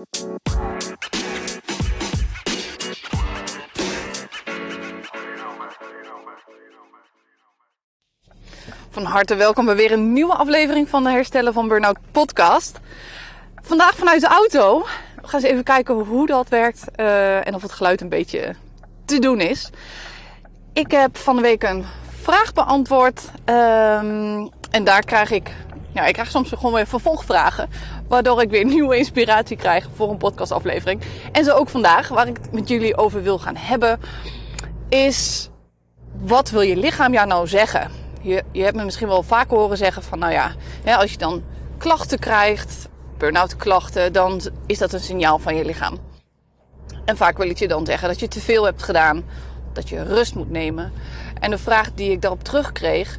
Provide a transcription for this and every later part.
Van harte welkom bij weer een nieuwe aflevering van de Herstellen van Burnout podcast. Vandaag vanuit de auto. We gaan eens even kijken hoe dat werkt uh, en of het geluid een beetje te doen is. Ik heb van de week een vraag beantwoord um, en daar krijg ik, ik krijg soms gewoon weer vervolgvragen, waardoor ik weer nieuwe inspiratie krijg voor een podcastaflevering. En zo ook vandaag, waar ik het met jullie over wil gaan hebben, is wat wil je lichaam jou nou zeggen? Je, je hebt me misschien wel vaker horen zeggen van, nou ja, ja als je dan klachten krijgt, burn-out klachten, dan is dat een signaal van je lichaam. En vaak wil ik je dan zeggen dat je te veel hebt gedaan, dat je rust moet nemen. En de vraag die ik daarop terugkreeg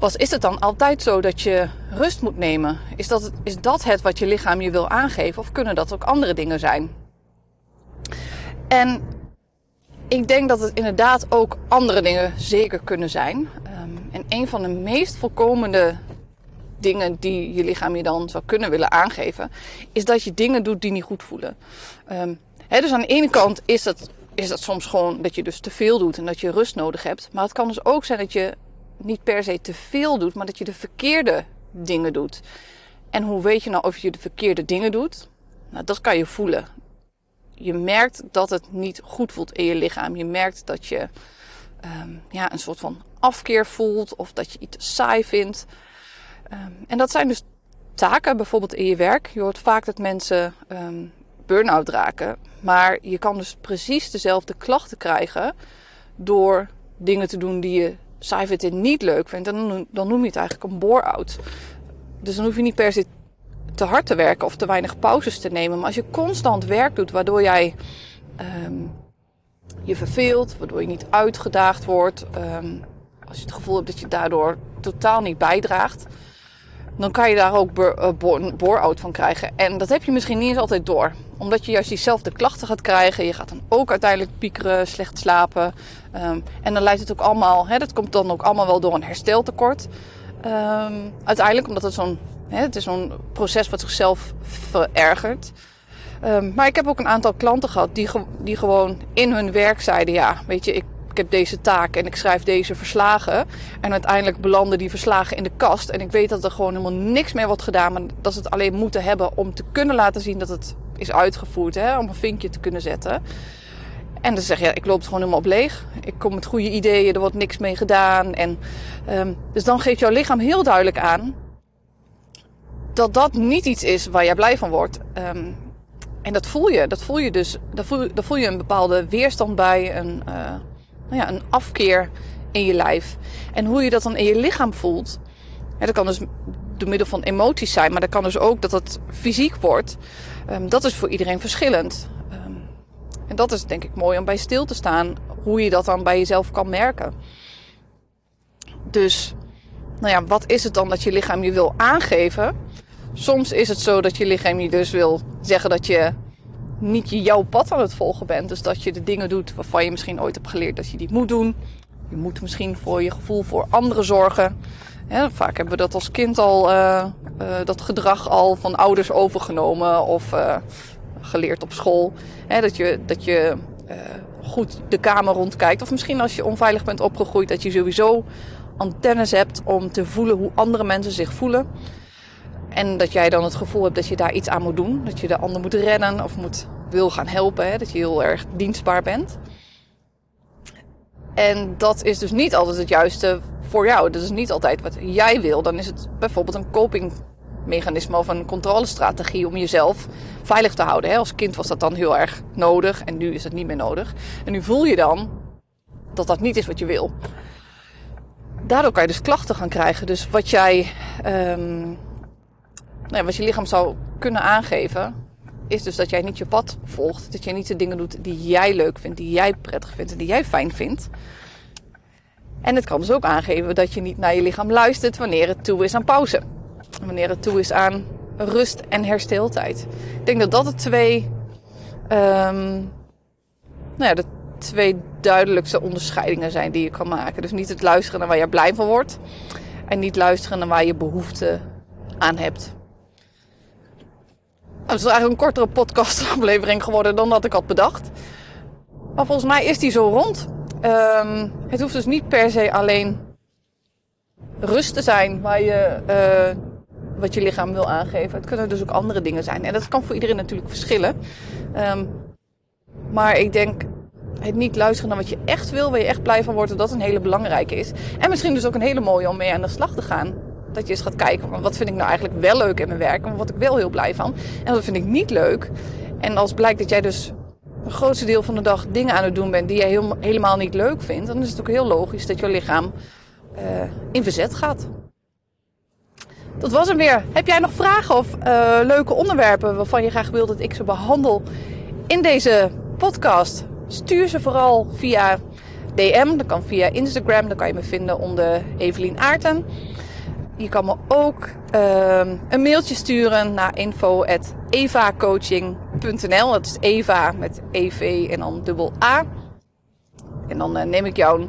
was: is het dan altijd zo dat je rust moet nemen? Is dat, is dat het wat je lichaam je wil aangeven, of kunnen dat ook andere dingen zijn? En ik denk dat het inderdaad ook andere dingen zeker kunnen zijn. Um, en een van de meest voorkomende dingen die je lichaam je dan zou kunnen willen aangeven, is dat je dingen doet die niet goed voelen. Um, dus aan de ene kant is dat, is dat soms gewoon dat je dus te veel doet en dat je rust nodig hebt. Maar het kan dus ook zijn dat je niet per se te veel doet, maar dat je de verkeerde dingen doet. En hoe weet je nou of je de verkeerde dingen doet? Nou, dat kan je voelen. Je merkt dat het niet goed voelt in je lichaam. Je merkt dat je um, ja, een soort van afkeer voelt of dat je iets saai vindt. Um, en dat zijn dus taken, bijvoorbeeld in je werk. Je hoort vaak dat mensen um, burn-out raken. Maar je kan dus precies dezelfde klachten krijgen door dingen te doen die je vindt en niet leuk vindt. En dan, noem je het eigenlijk een bore-out. Dus dan hoef je niet per se te hard te werken of te weinig pauzes te nemen. Maar als je constant werk doet waardoor jij um, je verveelt, waardoor je niet uitgedaagd wordt, um, als je het gevoel hebt dat je daardoor totaal niet bijdraagt, dan kan je daar ook eh, bore-out van krijgen. En dat heb je misschien niet eens altijd door. Omdat je juist diezelfde klachten gaat krijgen. Je gaat dan ook uiteindelijk piekeren, slecht slapen. Um, en dan leidt het ook allemaal, hè, dat komt dan ook allemaal wel door een hersteltekort. Um, uiteindelijk, omdat het zo'n, het is proces wat zichzelf verergert. Um, maar ik heb ook een aantal klanten gehad die, die gewoon in hun werk zeiden: Ja, weet je, ik heb deze taak en ik schrijf deze verslagen. En uiteindelijk belanden die verslagen in de kast. En ik weet dat er gewoon helemaal niks meer wordt gedaan. Maar dat ze het alleen moeten hebben om te kunnen laten zien dat het is uitgevoerd. Hè? Om een vinkje te kunnen zetten. En dan zeg je, ja, ik loop het gewoon helemaal op leeg. Ik kom met goede ideeën, er wordt niks mee gedaan. En, um, dus dan geeft jouw lichaam heel duidelijk aan dat dat niet iets is waar jij blij van wordt. Um, en dat voel je. Dat voel je dus. Daar voel, je een bepaalde weerstand bij. Een, uh, nou ja, een afkeer in je lijf. En hoe je dat dan in je lichaam voelt. Ja, dat kan dus door middel van emoties zijn, maar dat kan dus ook dat het fysiek wordt. Um, dat is voor iedereen verschillend. Um, en dat is denk ik mooi om bij stil te staan, hoe je dat dan bij jezelf kan merken. Dus, nou ja, wat is het dan dat je lichaam je wil aangeven? Soms is het zo dat je lichaam je dus wil zeggen dat je niet jouw pad aan het volgen bent. Dus dat je de dingen doet waarvan je misschien ooit hebt geleerd dat je die moet doen. Je moet misschien voor je gevoel voor anderen zorgen. Vaak hebben we dat als kind al, uh, uh, dat gedrag al van ouders overgenomen of uh, geleerd op school. dat je, dat je goed de kamer rondkijkt. Of misschien als je onveilig bent opgegroeid, dat je sowieso antennes hebt om te voelen hoe andere mensen zich voelen. En dat jij dan het gevoel hebt dat je daar iets aan moet doen. Dat je de ander moet rennen of moet, wil gaan helpen. Dat je heel erg dienstbaar bent. En dat is dus niet altijd het juiste voor jou. Dat is niet altijd wat jij wil. Dan is het bijvoorbeeld een copingmechanisme of een controlestrategie om jezelf veilig te houden. Hè? Als kind was dat dan heel erg nodig en nu is het niet meer nodig. En nu voel je dan dat dat niet is wat je wil. Daardoor kan je dus klachten gaan krijgen. Dus wat jij um, nou, wat je lichaam zou kunnen aangeven, is dus dat jij niet je pad volgt. Dat jij niet de dingen doet die jij leuk vindt, die jij prettig vindt en die jij fijn vindt. En het kan dus ook aangeven dat je niet naar je lichaam luistert wanneer het toe is aan pauze. Wanneer het toe is aan rust en hersteltijd. Ik denk dat dat de twee, um, nou ja, de twee duidelijkste onderscheidingen zijn die je kan maken. Dus niet het luisteren naar waar je blij van wordt. En niet luisteren naar waar je behoefte aan hebt. het is eigenlijk een kortere podcastaflevering geworden dan dat ik had bedacht. Maar volgens mij is die zo rond. Ehm, het hoeft dus niet per se alleen rust te zijn waar je, uh, wat je lichaam wil aangeven. Het kunnen dus ook andere dingen zijn. En dat kan voor iedereen natuurlijk verschillen. Um, maar ik denk het niet luisteren naar wat je echt wil, waar je echt blij van wordt, dat dat een hele belangrijke is. En misschien dus ook een hele mooie om mee aan de slag te gaan. Dat je eens gaat kijken, wat vind ik nou eigenlijk wel leuk in mijn werk en wat ik wel heel blij van. En wat vind ik niet leuk. En als blijkt dat jij dus het grootste deel van de dag dingen aan het doen bent die jij helemaal niet leuk vindt, dan is het ook heel logisch dat je lichaam uh, in verzet gaat. Dat was hem weer. Heb jij nog vragen of uh, leuke onderwerpen waarvan je graag wilt dat ik ze behandel in deze podcast? Stuur ze vooral via DM. Dat kan via Instagram. Dan kan je me vinden onder Evelien Aarten. Je kan me ook uh, een mailtje sturen naar info.evacoaching.nl. Dat is Eva met EV en dan dubbel A. En dan uh, neem ik jouw uh,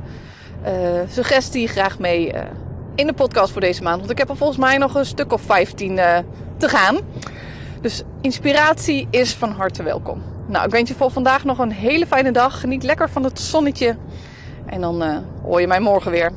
suggestie graag mee uh, in de podcast voor deze maand. Want ik heb er volgens mij nog een stuk of 15 te gaan. Dus inspiratie is van harte welkom. Nou, ik wens je voor vandaag nog een hele fijne dag. Geniet lekker van het zonnetje. En dan hoor je mij morgen weer.